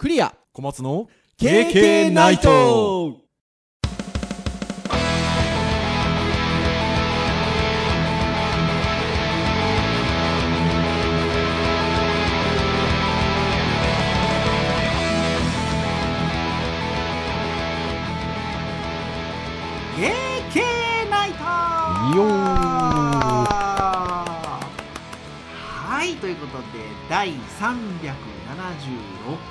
クリア。小松の KK ナイトということで第376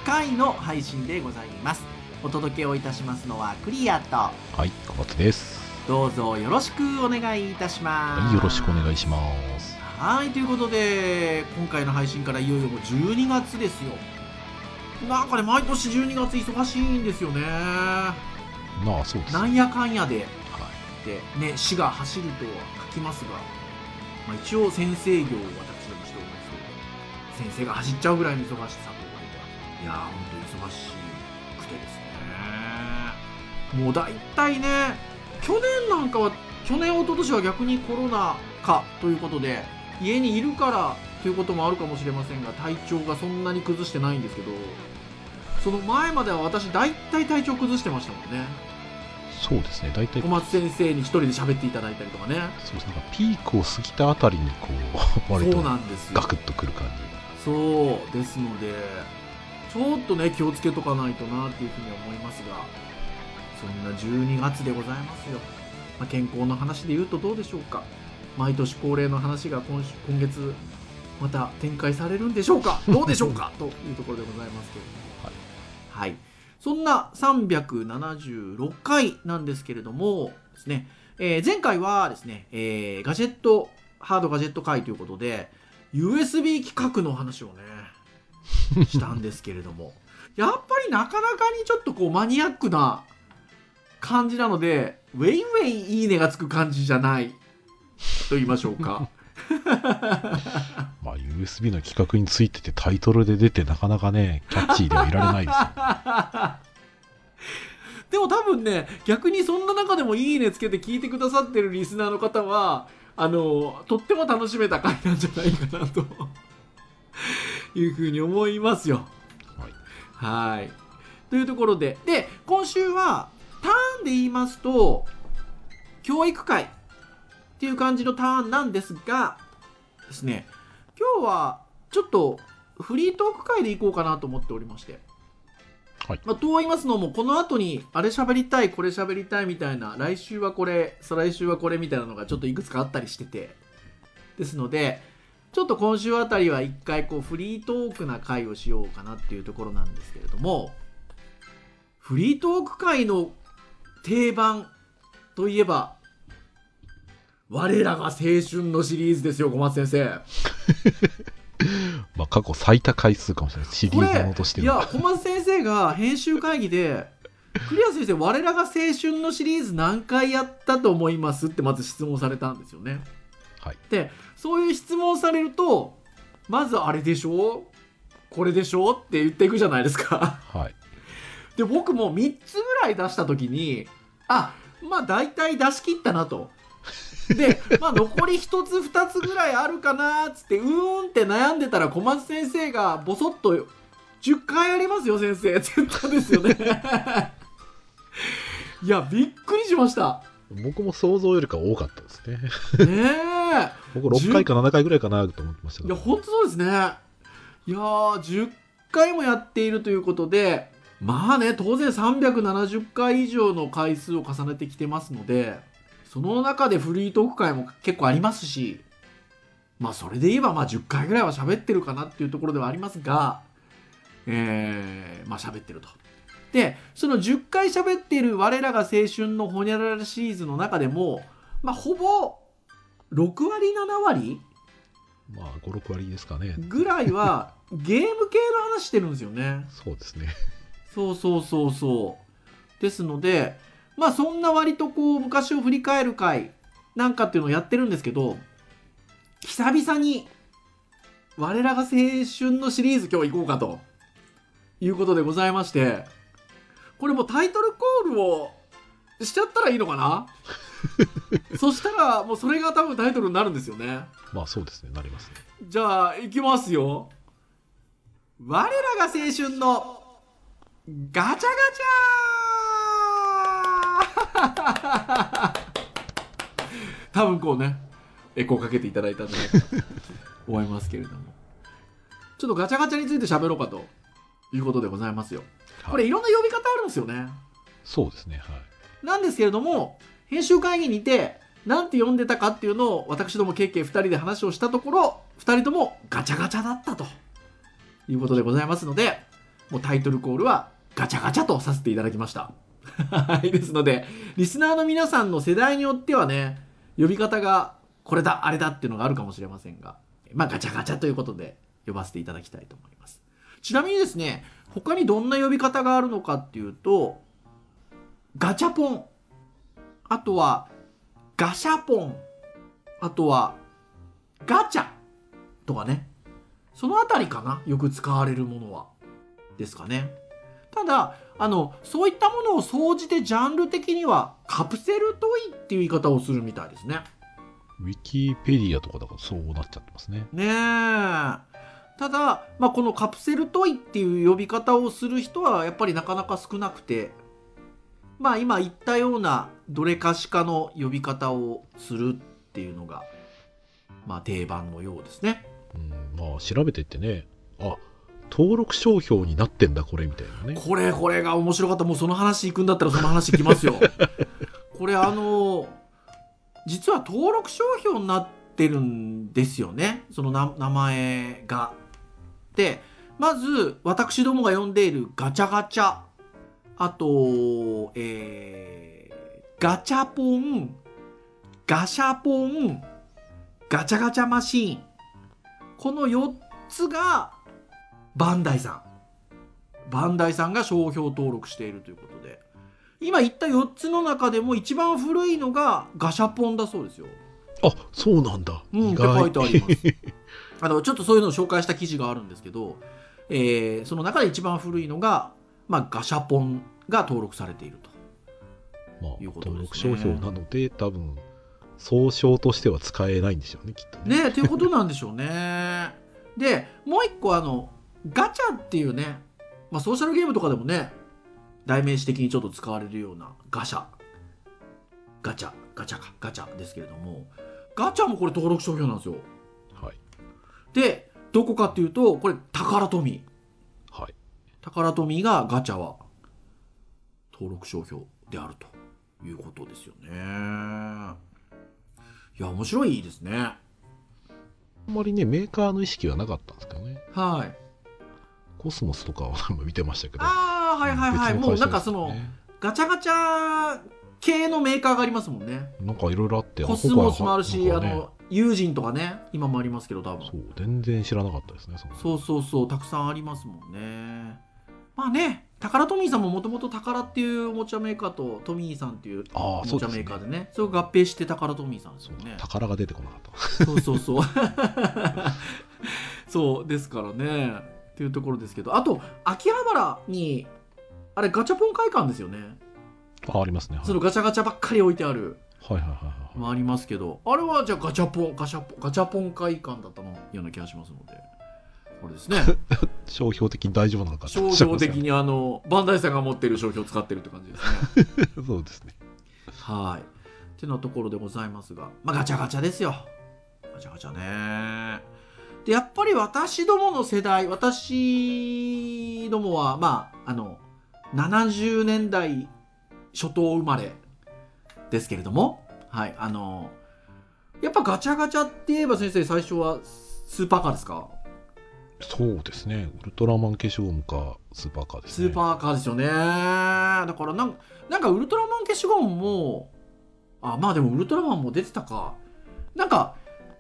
回の配信でございます。お届けをいたしますのはクリアとはい小松です。どうぞよろしくお願いいたします。はいよろしくお願いします。はいということで今回の配信からいよいよもう12月ですよ。なんかね毎年12月忙しいんですよね。まあそうですなんやかんやで。はい。でね死が走るとは書きますが、まあ、一応先生業を私ど先生が走っちゃうぐらいの忙しさということでいやー本当に忙しくてですね。もう大体ね去年なんかは去年一昨年は逆にコロナ禍ということで家にいるからということもあるかもしれませんが体調がそんなに崩してないんですけどその前までは私大体体調崩してましたもんね。そうですね。大体小松先生に一人で喋っていただいたりとかね。そうです。なんかピークを過ぎたあたりにこう割そうとなんですよ。ガクッとくる感そうですのでちょっとね気をつけとかないとなっていうふうに思いますがそんな12月でございますよ、まあ、健康の話で言うとどうでしょうか。毎年恒例の話が今週今月また展開されるんでしょうか。どうでしょうか。というところでございますけれども。はい、そんな376回なんですけれどもですね、えー前回はですね、えーガジェットハードガジェット回ということで USB 規格の話をねしたんですけれども。やっぱりなかなかにちょっとこうマニアックな感じなのでウェイウェイいいねがつく感じじゃない。と言いましょうか。まあ USB の規格についててタイトルで出てなかなかねキャッチーではいられないですよ。でも多分ね逆にそんな中でもいいねつけて聞いてくださってるリスナーの方はあのとっても楽しめた回なんじゃないかなと。いうふうに思いますよ。はい。はい。というところで。で今週はターンで言いますと教育会っていう感じのターンなんですがですね今日はちょっとフリートーク会でいこうかなと思っておりましてはい。まあ、と言いますのもこの後にあれ喋りたいこれ喋りたいみたいな来週はこれ再来週はこれみたいなのがちょっといくつかあったりしてて。ですのでちょっと今週あたりは一回こうフリートークな回をしようかなっていうところなんですけれどもフリートーク回の定番といえば我らが青春のシリーズですよ小松先生 まあ過去最多回数かもしれないシリこーズものれとしてはいや小松先生が編集会議で「クリア先生我らが青春のシリーズ何回やったと思います?」ってまず質問されたんですよね。はいでそういう質問されるとまずあれでしょ？これでしょ？って言っていくじゃないですか。はいで僕も3つぐらい出した時にあまあ大体出し切ったなと。で、まあ、残り1つ2つぐらいあるかなっつってうーんって悩んでたら小松先生がボソッと「10回ありますよ先生」って言ったんですよね。いやびっくりしました。僕も想像よりか多かったですねねえ。僕6回か7回ぐらいかなと思ってましたいや、本当そうですね。いやー、10回もやっているということで、まあね、当然370回以上の回数を重ねてきてますので、その中でフリートーク回も結構ありますし、まあそれで言えばまあ10回ぐらいは喋ってるかなっていうところではありますが、えー、まあ喋ってると。で、その10回喋っている我らが青春のホニャララシリーズの中でも、まあほぼ6割7割まあ56割ですかねぐらいはゲーム系の話してるんですよね。そうですねそうそうそうそう。ですので、まあそんな割とこう昔を振り返る回なんかっていうのをやってるんですけど、久々に我らが青春のシリーズ今日行こうかということでございまして、これもうタイトルコールをしちゃったらいいのかな？そしたらもうそれが多分タイトルになるんですよね。まあそうですねなりますねじゃあ、いきますよ。我らが青春のガチャガチャ 多分こうねエコーかけていただいたんじゃないかと思いますけれども。ちょっとガチャガチャについて喋ろうかということでございますよ。これいろんな呼び方あるんですよね。そうですねはい。なんですけれども編集会議にてなんて呼んでたかっていうのを私ども KK2 人で話をしたところ2人ともガチャガチャだったということでございますのでもうタイトルコールはガチャガチャとさせていただきましたは いですのでリスナーの皆さんの世代によってはね呼び方がこれだあれだっていうのがあるかもしれませんがまあガチャガチャということで呼ばせていただきたいと思います。ちなみにですね他にどんな呼び方があるのかっていうとガチャポン。あとはガシャポン。あとはガチャ。とかね。そのあたりかなよく使われるものは。ですかね。ただあのそういったものを総じてジャンル的にはカプセルトイっていう言い方をするみたいですね。ウィキペディアとかだからそうなっちゃってますね。ねえ。ただ、まあ、このカプセルトイっていう呼び方をする人はやっぱりなかなか少なくて。まあ今言ったようなどれかしかの呼び方をするっていうのがまあ定番のようですね。うんまあ調べてってね。あ登録商標になってんだこれみたいなね。これこれが面白かった。もうその話行くんだったらその話きますよ。これあの実は登録商標になってるんですよね。そのな名前が。でまず私どもが呼んでいるガチャガチャ。あとえー、ガチャポン。ガシャポン。ガチャガチャマシーン。この4つがバンダイさんバンダイさんが商標登録しているということで今言った4つの中でも一番古いのがガシャポンだそうですよ。あそうなんだ、うん、って書いてあります。あのちょっとそういうのを紹介した記事があるんですけど、えーその中で一番古いのが、まあ、ガシャポンが登録されていると。まあいうことね登録商標なので多分総称としては使えないんでしょうねきっとねねっていうことなんでしょうね。でもう一個あのガチャっていうね、まあ、ソーシャルゲームとかでもね代名詞的にちょっと使われるようなガシャガチャガチャかガチャですけれどもガチャもこれ登録商標なんですよ。はいでどこかっていうとこれタカラトミーはいタカラトミーがガチャは登録商標であるということですよね。いや面白いですね。あんまりねメーカーの意識はなかったんですけどねはい。コスモスとかは見てましたけど。ああはいはいはい、もうなんかそのガチャガチャ系のメーカーがありますもんね。なんかいろいろあってコスモスもあるし、ね。あの友人とかね今もありますけど多分。そう全然知らなかったですねそうそうそうたくさんありますもんね。まあねタカラトミーさんももともとタカラっていうおもちゃメーカーとトミーさんっていうあおもちゃメーカーでねそれを合併してタカラトミーさんですよね。タカラが出てこなかった。そうそうそう。そうですからねっていうところですけどあと秋葉原にあれガチャポン会館ですよね。あありますね。はい。そのガチャガチャばっかり置いてある。はいはいはいはいもありますけどあれはじゃあガチャポンガチャポンガチャポン会館だったのような気がしますので。これですね。商標的に大丈夫なのか商標的にあのバンダイさんが持ってる商標を使ってるって感じですね。そうですね。はい。ってなところでございますが。まあガチャガチャですよ。ガチャガチャねでやっぱり私どもの世代私どもはまああの70年代初頭生まれですけれどもはいあのやっぱガチャガチャって言えば先生最初はスーパーカーですか？そうですね。ウルトラマン消しゴムかスーパーカーですね。スーパーカーですよね。だからなんなんかウルトラマン消しゴムもあまあでもウルトラマンも出てたか。なんか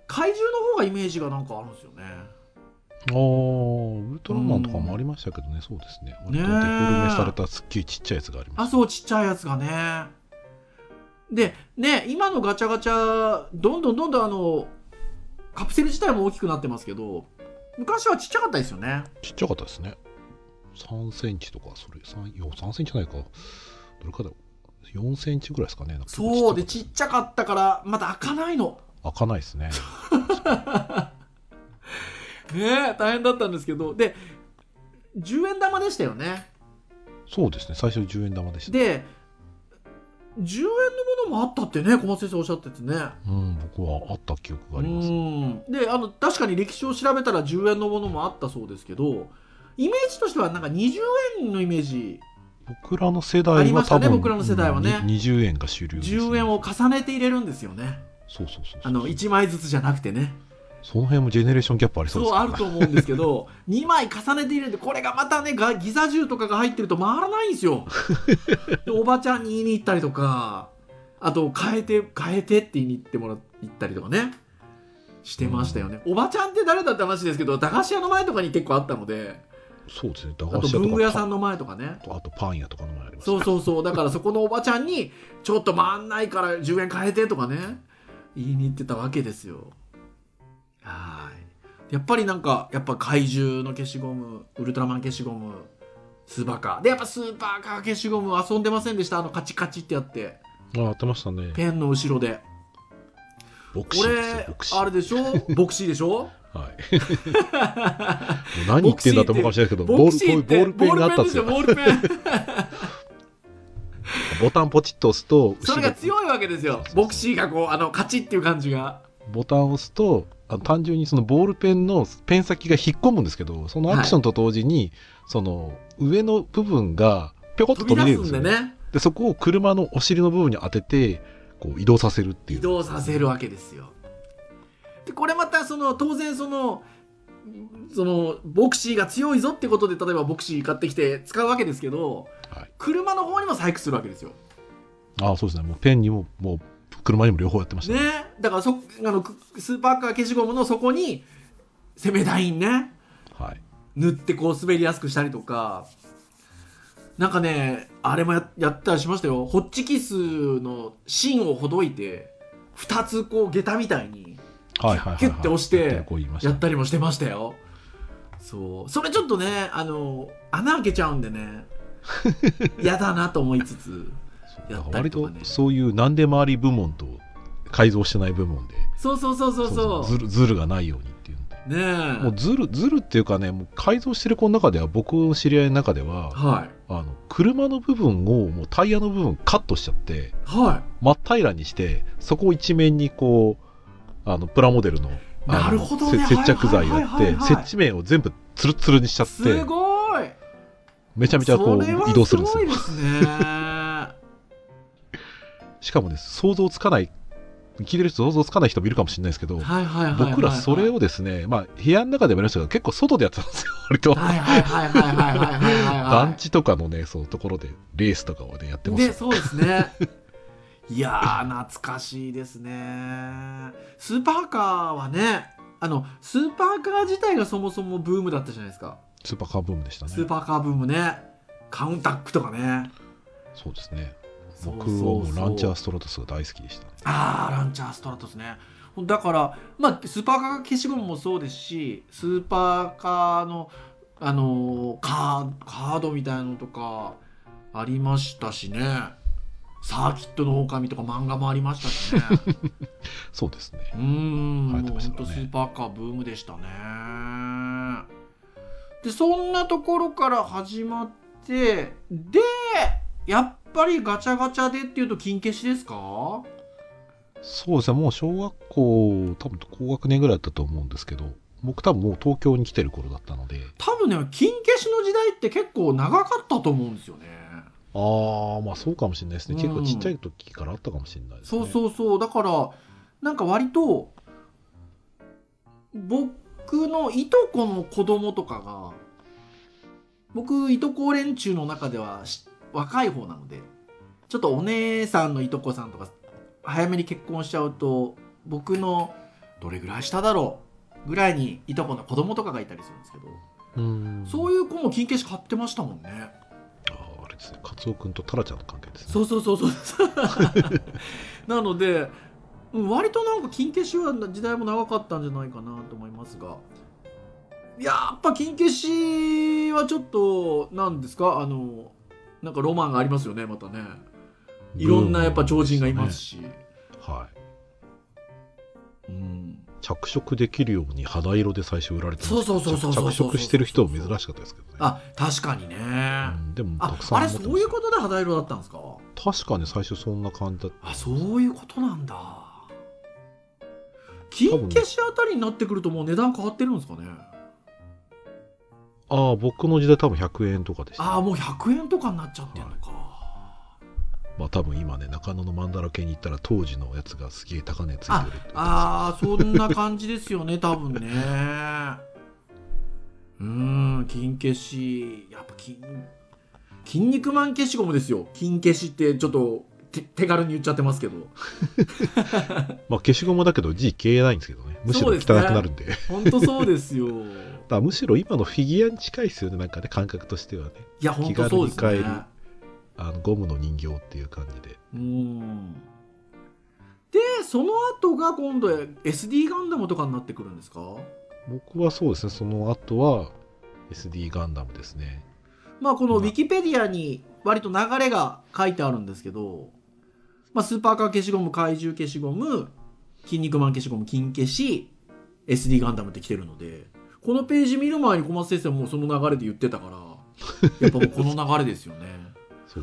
怪獣の方がイメージがなんかあるんですよね。ああウルトラマンとかもありましたけどね、そうですね。割とデフォルメされたすっげえちっちゃいやつがあります。あそうちっちゃいやつがね。でね今のガチャガチャどんどんどんどんあのカプセル自体も大きくなってますけど昔はちっちゃかったですよね。ちっちゃかったですね。3センチとかそれ 3, いや3センチじゃないか。どれかだろう。4センチぐらいですかね。そうでちっちゃかった。からまた開かないの開かないですね。ねえ大変だったんですけど。で10円玉でしたよね。そうですね。最初10円玉でした。で10円のものもあったってね小松先生おっしゃっててね。うん僕はあった記憶があります。うん。であの確かに歴史を調べたら10円のものもあったそうですけどイメージとしてはなんか20円のイメージ。僕らの世代はありましたね多分僕らの世代はね。に20円が主流ね。10円を重ねて入れるんですよねそうそうそうそう。あの1枚ずつじゃなくてね。その辺もジェネレーションギャップありそうそうですあると思うんですけど 2枚重ねて入れてこれがまたねがギザ銃とかが入ってると回らないんですよ。でおばちゃんに言いに行ったりとかあと変えて変えてって言いに行ってもら行ったりとかね。してましたよね、おばちゃんって誰だって話ですけど駄菓子屋の前とかに結構あったので。そうですね。駄菓子屋とか文具屋さんの前とかね。あとパン屋とかのもありますそうそうそう。だからそこのおばちゃんにちょっと回んないから10円変えてとかね言いに行ってたわけですよ。はい。やっぱりなんかやっぱ怪獣の消しゴムウルトラマン消しゴムスーパーカー。でやっぱスーパーカー消しゴム遊んでませんでした？あのカチカチってやって。あやってましたね。ペンの後ろで。こボクシー。あれでしょ？ボクシーでしょ？はい。何言ってんだと思うかもしれないけどボボールペンがあったんですよ。ボールペンですよボタンポチッと押すとそれが強いわけですよ。ボクシーがこうあのカチっていう感じが。ボタンを押すとあの単純にそのボールペンのペン先が引っ込むんですけどそのアクションと同時に、その上の部分がぴょこっと飛び出るんですすよ、ね、んでね。でそこを車のお尻の部分に当ててこう移動させるっていう。移動させるわけですよ。でこれまたその当然そのそのボクシーが強いぞってことで例えばボクシー買ってきて使うわけですけどはい、車の方にも細工するわけですよ。ああそうですね。もうペンにももう車にも両方やってましたね。ね。だからそあのくスーパーカー消しゴムの底に攻めダインねはい。塗ってこう滑りやすくしたりとか。なんかねあれもややったりしましたよ。ホッチキスの芯をほどいて2つこう下駄みたいにはいはいはい、はい、キュッて押してやったりもしてましたよ。そう。それちょっとねあの穴開けちゃうんでね。嫌だなと思いつつやったりとかね。そういう何でもあり部門と改造してない部門で。そうそうそうそうそう。ずるずるがないようにっていうので。ねえ。もうずるずるっていうかねもう改造してる子の中では僕の知り合いの中でははい。あの車の部分をもうタイヤの部分カットしちゃっては真っ平らにしてそこを一面にこうあのプラモデルのなるほど、ね、接着剤やって、接地面を全部ツルツルにしちゃってすごい。めちゃめちゃこう移動するんですよ。すね、しかもね想像つかない聞いてる人想像つかない人もいるかもしれないですけど、僕らそれをですね、まあ、部屋の中でもやりましたけど結構外でやってたんですよ割と。団地とかのねそのところでレースとかをねやってましたそうですね。いやー懐かしいですね。スーパーカーはねあのスーパーカー自体がそもそもブームだったじゃないですか。スーパーカーブームでしたね。スーパーカーブームね。カウンタックとかね。そうですね。僕はもうランチャーストラトスが大好きでした。ねあーランチャーストラトスね。だからまあスーパーカー消しゴムもそうですしスーパーカーのあのーカーカードみたいのとかありましたしねサーキットの狼とか漫画もありましたしね。そうですね。うーん、流行っもう本当スーパーカーブームでしたね。で、そんなところから始まって、で、やっぱりガチャガチャでっていうと金消しですか？そうですね。もう小学校多分高学年ぐらいだったと思うんですけど僕多分もう東京に来てる頃だったので。多分ね、金消しの時代って結構長かったと思うんですよね。ああまあそうかもしれないですね、うん。結構ちっちゃい時からあったかもしれないですね。そうそうそう。だから、なんか割と、僕のいとこの子供とかが、僕、いとこ連中の中ではし若い方なので、ちょっとお姉さんのいとこさんとか、早めに結婚しちゃうと、僕のどれぐらい下だろう？ぐらいにいとこの子供とかがいたりするんですけど、うん。そういう子も金消し買ってましたもんね。ですね。カツオ君とタラちゃんの関係ですね。そうそうそうそう。なのでうん割となんか金消しは時代も長かったんじゃないかなと思いますが。やっぱ金消しはちょっと何ですか？あのなんかロマンがありますよねまたね。いろんなやっぱ超人がいますし、はうん、着色できるように肌色で最初売られてそうそうそうそう着色してる人珍しかったですけどね。あ確かにね、うんでもあたくさんあれそういうことで肌色だったんですか？確かね最初そんな感じだった。あそういうことなんだ。金消しあたりになってくるともう値段変わってるんですかね？ああ僕の時代多分100円とかでした。ああもう100円とかになっちゃってんのか、まあ多分今ね中野のマンダラ系に行ったら当時のやつがすげえ高値ついてあるあーそんな感じですよね多分ね。うーん金消しやっぱ金筋肉マン消しゴムですよ。金消しってちょっと手手軽に言っちゃってますけど。まあ消しゴムだけど字消えないんですけどね。むしろ汚くなるんで。本当そうですよ。だむしろ今のフィギュアに近いですよねなんかね感覚としてはね。いや本当そうですねあのゴムの人形っていう感じで。うん。でその後が今度 SD ガンダムとかになってくるんですか？僕はそうですね。その後は SD ガンダムですね。まあこのウィキペディアに割と流れが書いてあるんですけど、まあ、スーパーカー消しゴム怪獣消しゴム筋肉マン消しゴム金消し SD ガンダムって来てるのでこのページ見る前に小松先生もうその流れで言ってたからやっぱこの流れですよね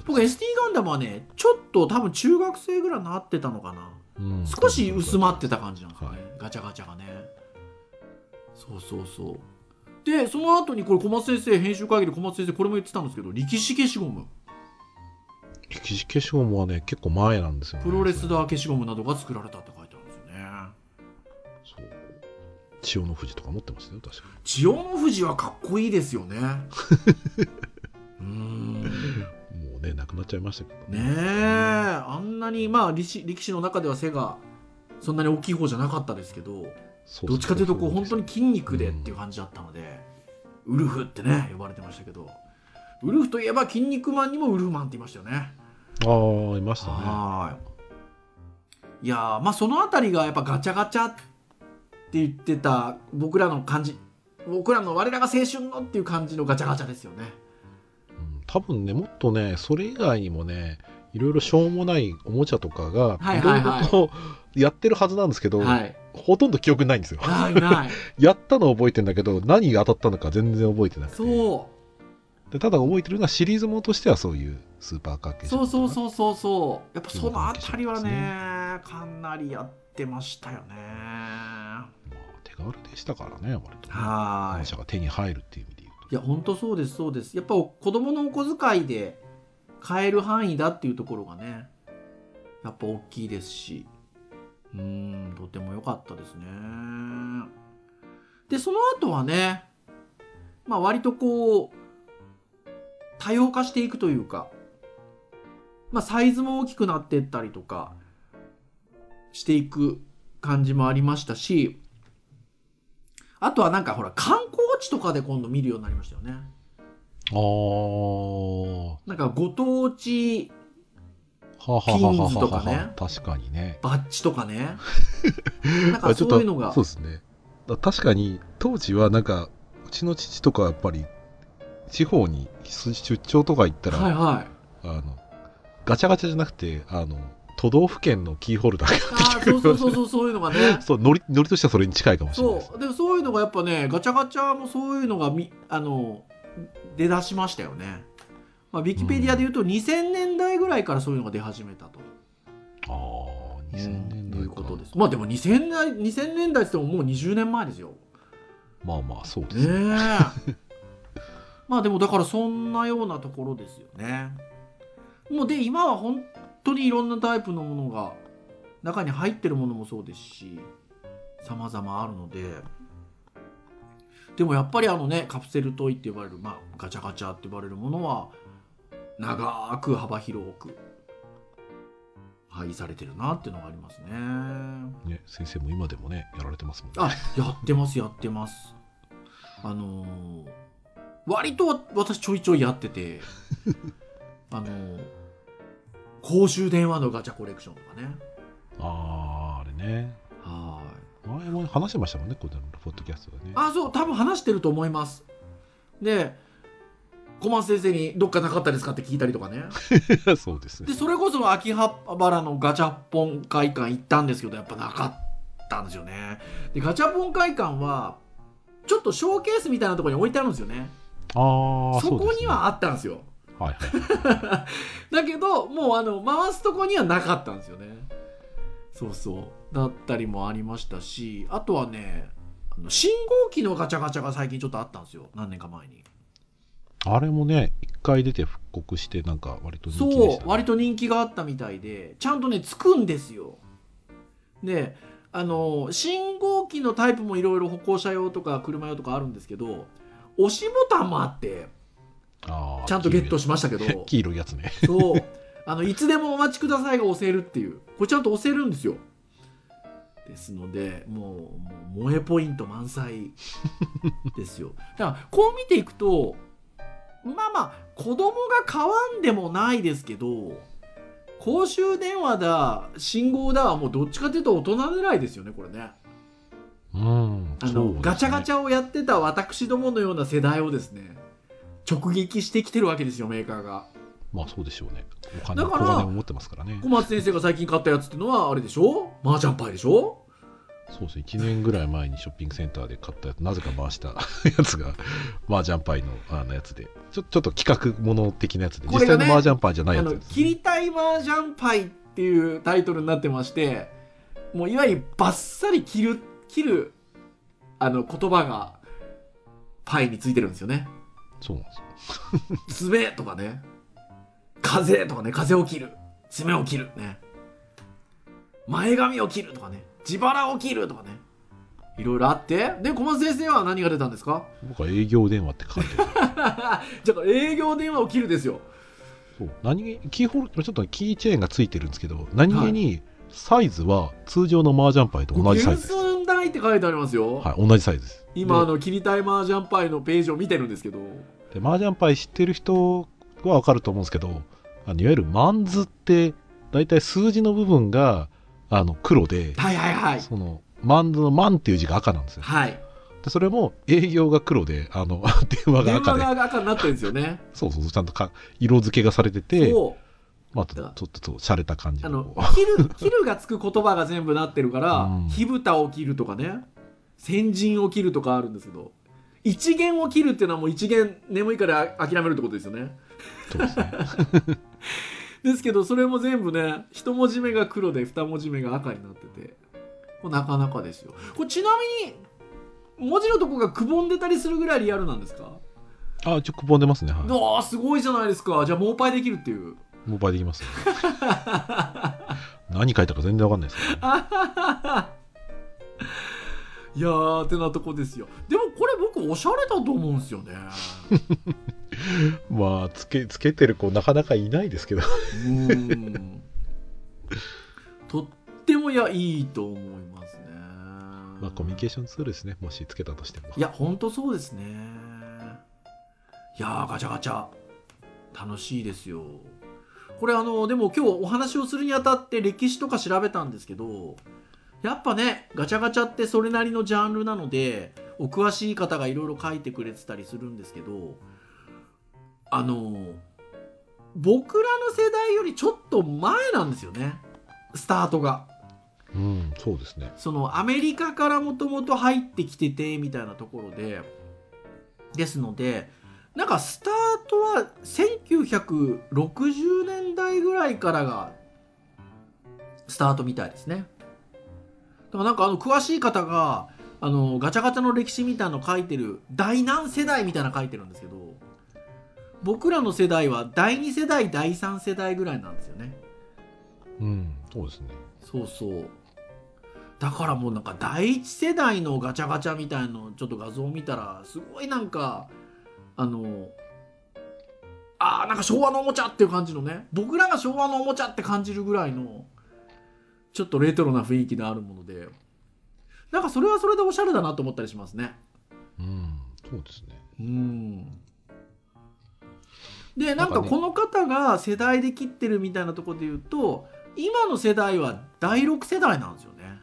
僕 SD ガンダムはねちょっと多分中学生ぐらいになってたのかな。うん少し薄まってた感じなんですよね、はい。ガチャガチャがね。そうそうそう。でその後にこれ小松先生編集会議で小松先生これも言ってたんですけど力士消しゴム。歴史消しゴムはね結構前なんですよね。プロレスラー消しゴムなどが作られたって書いてあるんですよね。そう。千代の富士とか持ってましたよ確か千代の富士はかっこいいですよね。うーんねなくなっちゃいましたけどね。えあんなにまあ力士力士の中では背がそんなに大きい方じゃなかったですけどどっちかというとこう本当にに筋肉でっていう感じだったので、ウルフってね呼ばれてましたけどウルフといえば筋肉マンにもウルフマンって言いましたよね。ああいましたね。はい。いやーまあそのあたりがやっぱガチャガチャって言ってた僕らの感じ僕らの我らが青春のっていう感じのガチャガチャですよね。うん多分ねもっとねそれ以外にもねいろいろしょうもないおもちゃとかがはいいろはい。ろとやってるはずなんですけど、はい。ほとんど記憶ないんですよ。やったのは覚えてんだけど何が当たったのか全然覚えてなくて。そう。でただ覚えてるのはシリーズものとしてはそういうスーパーカー系そうそううそうそうそう。やっぱそのあたりはね筋かなりやってましたよね。まあ、手軽でしたからね割とね。はおもちゃが手に入るっていういや本当そうですそうです。やっぱ子供のお小遣いで買える範囲だっていうところがねやっぱ大きいですし。うんとても良かったですね。でその後はねまあ割とこう多様化していくというかまあサイズも大きくなってったりとかしていく感じもありましたしあとはなんかほら観光地とかで今度見るようになりましたよね。ああなんかご当地ピンズとかね確かにねバッジとかね。なんかそういうのがそう。ですねだ確かに当時はなんかうちの父とかはやっぱり地方に出張とか行ったら、はいはい。あのガチャガチャじゃなくてあの都道府県のキーホルダーがああ、そうそうそうそう、そういうのがね。そうノリノリとしてはそれに近いかもしれないそう。でもそういうのがやっぱね、ガチャガチャもそういうのがみ、あの、出だしましたよね。まあ、ウィキペディアで言うと2000年代ぐらいからそういうのが出始めたと。ああ2000年代かいうことです。まあでも2000代、2000年代って言ってももう20年前ですよ。まあまあそうですねねえまあでもだからそんなようなところですよねもうで今は本当にいろんなタイプのものが中に入ってるものもそうですし様々あるので。でもやっぱりあのねカプセルトイって呼ばれる、まあ、ガチャガチャって呼ばれるものは長く幅広く配されてるなっていうのがありますね。ね先生も今でもねやられてますもんね。あやってますやってます。あのー割と私ちょいちょいやっててあのー公衆電話のガチャコレクションとかね。あああれね。はい。前も話してましたもんねこのポッドキャストでね。あそう多分話してると思います。で小松先生に「どっかなかったですか?」って聞いたりとかね。そうですね。でそれこそ秋葉原のガチャポン会館行ったんですけどやっぱなかっったんですよね。でガチャポン会館はちょっとショーケースみたいなところに置いてあるんですよね。ああそこにはあっったんですよはいはい。だけどもうあの回すとこにはなかったんですよね。そうそう。だったりもありましたしあとはねあの信号機のガチャガチャが最近ちょっとあったんですよ。何年か前に。あれもね一回出て復刻してなんか割と人気でそした、う。割と人気があったみたいでちゃんとねつくんですよ。であの信号機のタイプもいろいろ歩行者用とか車用とかあるんですけど押しボタンもあってちゃんとゲットしましたけど。黄色いやつ。ね。そう。あのいつでもお待ちくださいが押せるっていう。これちゃんと押せるんですよ。ですのでもうもう萌えポイント満載 ですよ。だからこう見ていくとまあまあ子供が買わんでもないですけど公衆電話だ信号だはもうどっちかというと大人狙いですよねこれね。うんあの、ガチャガチャャをやってた私どものような世代をですね直撃してきてるわけですよメーカーが。まあそうでしょうね。お金だから小金を持ってますからね。小松先生が最近買ったやつってのはあれでしょ？麻雀パイでしょ？そうですね。1年ぐらい前にショッピングセンターで買ったやつなぜか回した やつが麻雀パイのあのやつで。ちょちょっと企画もの的なやつで、ね際の麻雀パイじゃないやつです切りたい麻雀パイっていうタイトルになってましてもういわゆるバッサリ切る切るあの言葉がパイについてるんですよねそうなんですよ。爪とかね。風とかね。風を切る。爪を切るね。前髪を切るとかね。自腹を切るとかね。いろいろあって。で小松先生は何が出たんですか？僕は営業電話って書いてある。じゃあ営業電話を切るですよ。そう。何気キーホルちょっとキーチェーンがついてるんですけど何気にサイズは通常の麻雀パイと同じサイズです、って書いてありますよ、はい、同じサイズです。今あの切りたい麻雀パイのページを見てるんですけどで麻雀パイ知ってる人は分かると思うんですけどあのいわゆるマンズって大体数字の部分があの黒ではいはいはい。そのマンズのマンっていう字が赤なんですよ。はい。でそれも営業が黒であの 電話が電赤で。話が赤になってるんですよね。そうそうちゃんとか色付けがされててまあ、ちょっとちょっと洒落た感じあのの切る切るがつく言葉が全部なってるからうん。火蓋を切るとかね。先陣を切るとかあるんですけど一元を切るっていうのはもう一元眠いから諦めるってことですよね。ですね。ですけどそれも全部ね一文字目が黒で二文字目が赤になっててこれなかなかですよ。これちなみに文字のとこがくぼんでたりするぐらいリアルなんですか？あちょっとくぼんでますね、はい、ああすごいじゃないですか。じゃあモーパイできるっていう。モバイできます、ね、何書いたか全然わかんないですけど、いやーってなとこですよ。でもこれ僕おしゃれだと思うんですよね。まあつけつけてる子なかなかいないですけど。うーん。とってもいやいいと思いますね。まあコミュニケーションツールですね。もしつけたとしても。いやほんとそうですね。いやーガチャガチャ。楽しいですよ。これあのでも今日お話をするにあたって歴史とか調べたんですけどやっぱねガチャガチャってそれなりのジャンルなのでお詳しい方がいろいろ書いてくれてたりするんですけどあの僕らの世代よりちょっと前なんですよね。スタートが。うんそうですね。そのアメリカからもともと入ってきててみたいなところで。ですのでなんかスタートは1960年代ぐらいからがスタートみたいですねだからなんかあの詳しい方があのガチャガチャの歴史みたいなの書いてる第何世代みたいなの書いてるんですけど僕らの世代は第2世代第3世代ぐらいなんですよね。うんそうですね。そうそう。だからもうなんか第一世代のガチャガチャみたいのちょっと画像を見たらすごいなんかあのあーなんか昭和のおもちゃっていう感じのね。僕らが昭和のおもちゃって感じるぐらいのちょっとレトロな雰囲気のあるもので。なんかそれはそれでおしゃれだなと思ったりしますね。うんそうですね。うん。でなんかこの方が世代で切ってるみたいなところで言うと今の世代は第6世代なんですよね。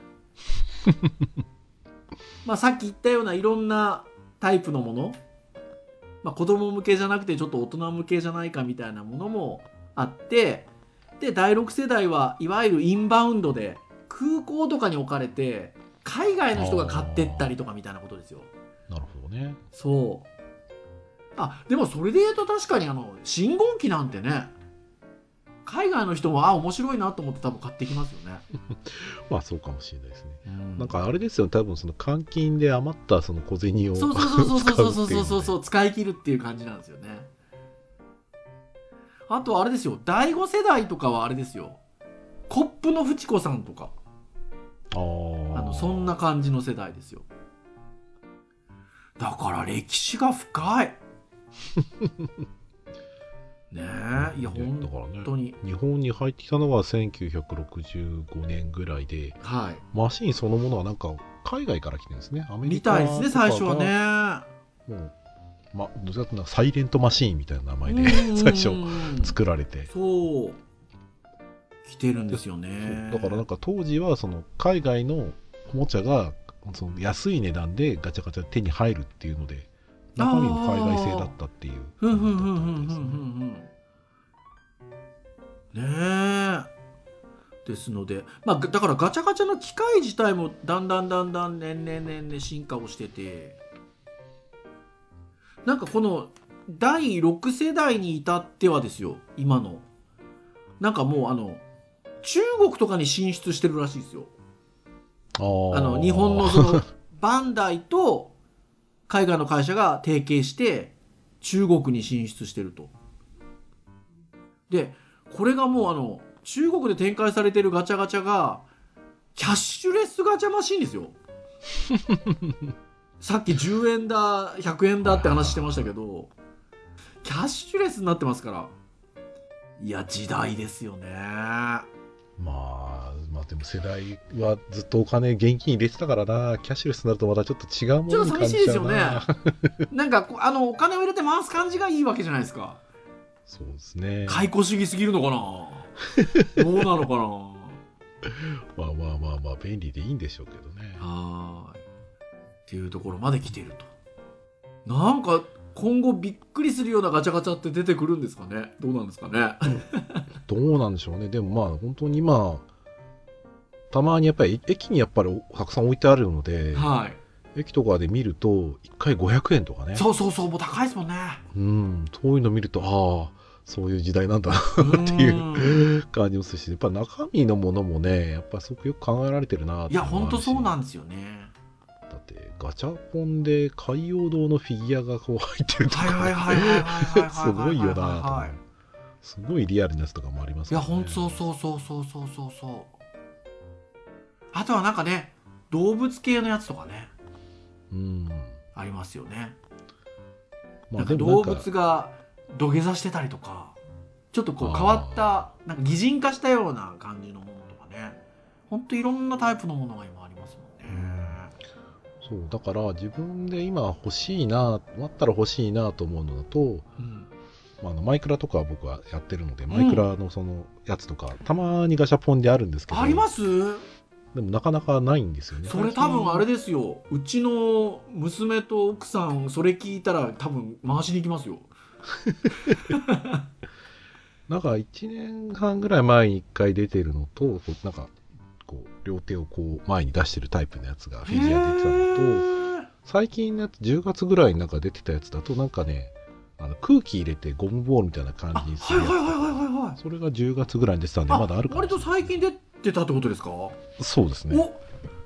まあさっき言ったようないろんなタイプのもの、まあ、子供向けじゃなくてちょっと大人向けじゃないかみたいなものもあってで第6世代はいわゆるインバウンドで空港とかに置かれて海外の人が買ってったりとかみたいなことですよなるほどね。そうあでもそれで言うと確かにあの信号機なんてね海外の人もあ面白いなと思って多分買ってきますよね、まあそうかもしれないですね。うんなんかあれですよ、多分その換金で余ったその小銭をそうそうそうそうそうそうそうそうう。使い切るっていう感じなんですよねあとあれですよ。第5世代とかはあれですよ。コップのフチ子さんとか。あのそんな感じの世代ですよ。だから歴史が深い。ねえ。いや本当に。日本に入ってきたのは1965年ぐらいで、はい。マシンそのものはなんか海外から来てるんですね。アメリみカたいですね最初はね。ねもう、ま、どちらかサイレントマシーンみたいな名前でうん 最初作られて。そう。来てるんですよね。だからなんか当時はその海外のおもちゃがその安い値段でガチャガチャ手に入るっていうので中身も海外製だったっていうふんふんふんふんふんふ感じだったんんですねえですのでまあだからガチャガチャの機械自体もだんだんだんだん年々年々進化をしててなんかこの第6世代に至ってはですよ今のなんかもうあの中国とかに進出してるらしいですよあの日本のその バンダイと海外の会社が提携して中国に進出してると。でこれがもうあの中国で展開されてるガチャガチャがキャッシュレスガチャマシンですよ。さっき10円だ100円だって話してましたけどキャッシュレスになってますから。いや時代ですよね。まあまあでも世代はずっとお金現金入れてたからな。キャッシュレスになるとまたちょっと違うものに感じちょっと寂しいです なんかあのお金を入れて回す感じがいいわけじゃないですか。そうですね。解雇主義すぎるのかな。どうなのかな。まあまあまあまあ便利でいいんでしょうけどね。はーい。っていうところまで来ていると。なんか今後びっくりするようなガチャガチャって出てくるんですかね？どうなんですかね？どうなんでしょうねでもまあ本当に今たまにやっぱり駅にやっぱりたくさん置いてあるのではい。駅とかで見ると1回500円とかねそうそうそう、もう高いですもんね。うんそういうの見るとああそういう時代なんだなっていう感じもするしやっぱ中身のものもねやっぱすごくよく考えられてるなっていや、ほんとそうなんんですよね。ってガチャポンで海洋堂のフィギュアがこう入ってるとか。すごいよなと思うはいすごいリアルなやつとかもありますいや、からねほんとそうそうそうそうそうそう。あとはなんかね、動物系のやつとかね、うんありますよね。まなんか動物が土下座してたりとかちょっとこう変わったなんか擬人化したような感じのものとかねほんといろんなタイプのものが今ありますそうだから自分で今欲しいなあったら欲しいなと思うのだと、うん。まあ、あのマイクラとかは僕はやってるので、マイクラのそのやつとかたまにガシャポンであるんですけど。あります？でもなかなかないんですよね。それ多分あれでですよ。うちの娘と奥さんそれ聞いたら多分回しに行きますよ。なんか1年半ぐらい前に1回出てるのとなんか両手をこう前に出してるタイプのやつがフィギュアで出てたのと最近のやつ10月ぐらいになんか出てたやつだとなんかねあの空気入れてゴムボールみたいな感あじにするやはいはいはいはいはいはい。つそれが10月ぐらいに出てたんでまだあるかも割と最近出てたってことですか、そうですね。お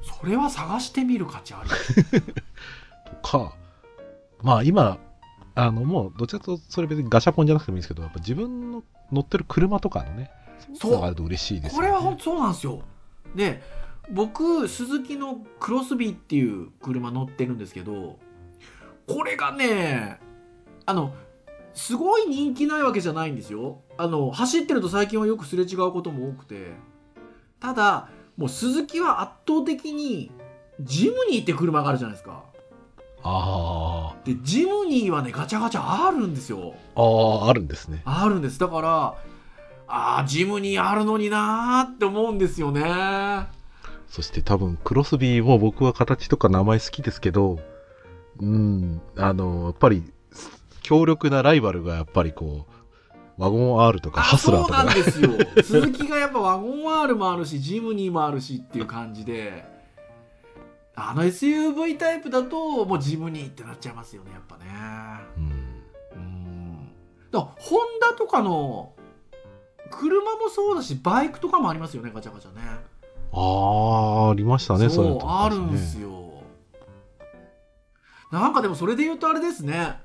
それは探してみる価値あり とかまあ今あのもうどちらかとそれ別にガシャポンじゃなくてもいいんですけどやっぱ自分の乗ってる車とかのねそう。いうのがあると嬉しいですよね。これは本当そうなんですよで僕鈴木のクロスビーっていう車乗ってるんですけどこれがねあのすごい人気ないわけじゃないんですよ。あの走ってると最近はよくすれ違うことも多くて。ただもう鈴木は圧倒的にジムニーって車があるじゃないですか。あでジムニーはねガチャガチャあるんですよ。ああああるんですね。あるんです。だからあージムニーあるのになーって思うんですよね。そして多分クロスビーも僕は形とか名前好きですけどうんあのやっぱり強力なライバルがやっぱりこうワゴン R とかハスラーとか。がそうなんですよ。鈴木がやっぱワゴン R もあるしジムニーもあるしっていう感じであの SUV タイプだともうジムニーってなっちゃいますよねやっぱね。うん。うん。だホンダとかの車もそうだしバイクとかもありますよねガチャガチャね。ああありましたねそういうのそうあるんねすよ。なんかでもそれで言うとあれですね。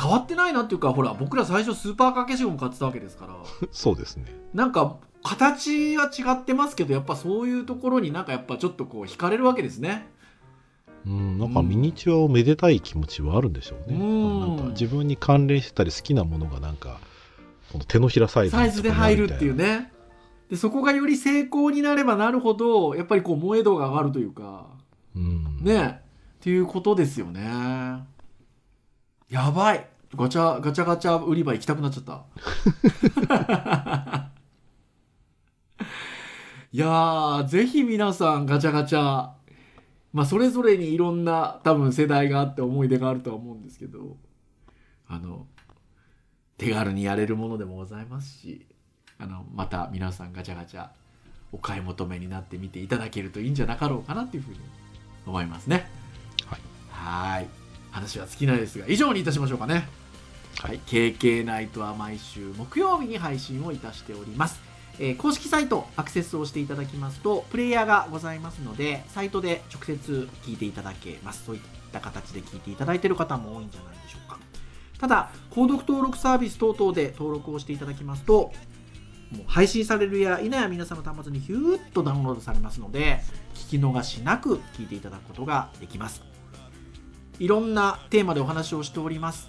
変わってないなっていうかほら僕ら最初スーパーかけしゴム買ってたわけですから。そうですね。なんか形は違ってますけどやっぱそういうところになんかやっぱちょっとこう惹かれるわけですね。うんなんかミニチュアをめでたい気持ちはあるんでしょうね、うん。なんか自分に関連してたり好きなものがなんかこの手のひらサイズサイズで入るっていうね。ねでそこがより成功になればなるほどやっぱりこう萌え度が上がるというか。うん。ね。っていうことですよね。やばい。ガチャガチャガチャ売り場行きたくなっちゃった。いやーぜひ皆さんガチャガチャまあそれぞれにいろんな多分世代があって思い出があるとは思うんですけど。あの手軽にやれるものでもございますしあのまた皆さんガチャガチャお買い求めになってみていただけるといいんじゃなかろうかなっていうふうに思いますね。はい。はい。話は尽きないですが以上にいたしましょうかね。はい、KK ナイトは毎週木曜日に配信をいたしております、えー公式サイトアクセスをしていただきますとプレイヤーがございますのでサイトで直接聞いていただけます。そういった形で聞いていただいている方も多いんじゃないでしょうかただ購読登録サービス等々で登録をしていただきますともう配信されるや否や皆さんの端末にヒューッとダウンロードされますので聞き逃しなく聞いていただくことができます。いろんなテーマでお話をしております。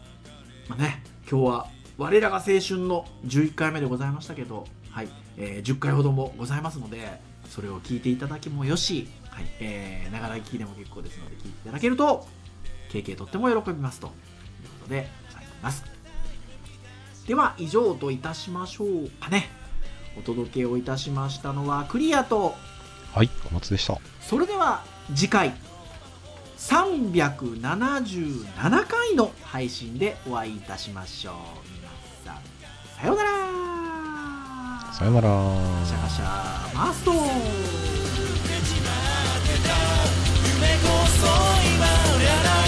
まあね、今日は我らが青春の11回目でございましたけど、はいえー10回ほどもございますのでそれを聞いていただきもよし、はいえながら聞きでも結構ですので聞いていただけると経験とっても喜びますということでます。では以上といたしましょうかね。お届けをいたしましたのはクリアとはいお待ちでした。それでは次回377回の配信でお会いいたしましょう。皆さんさようなら。さようなら。シャカシャマスト夢こそ今ら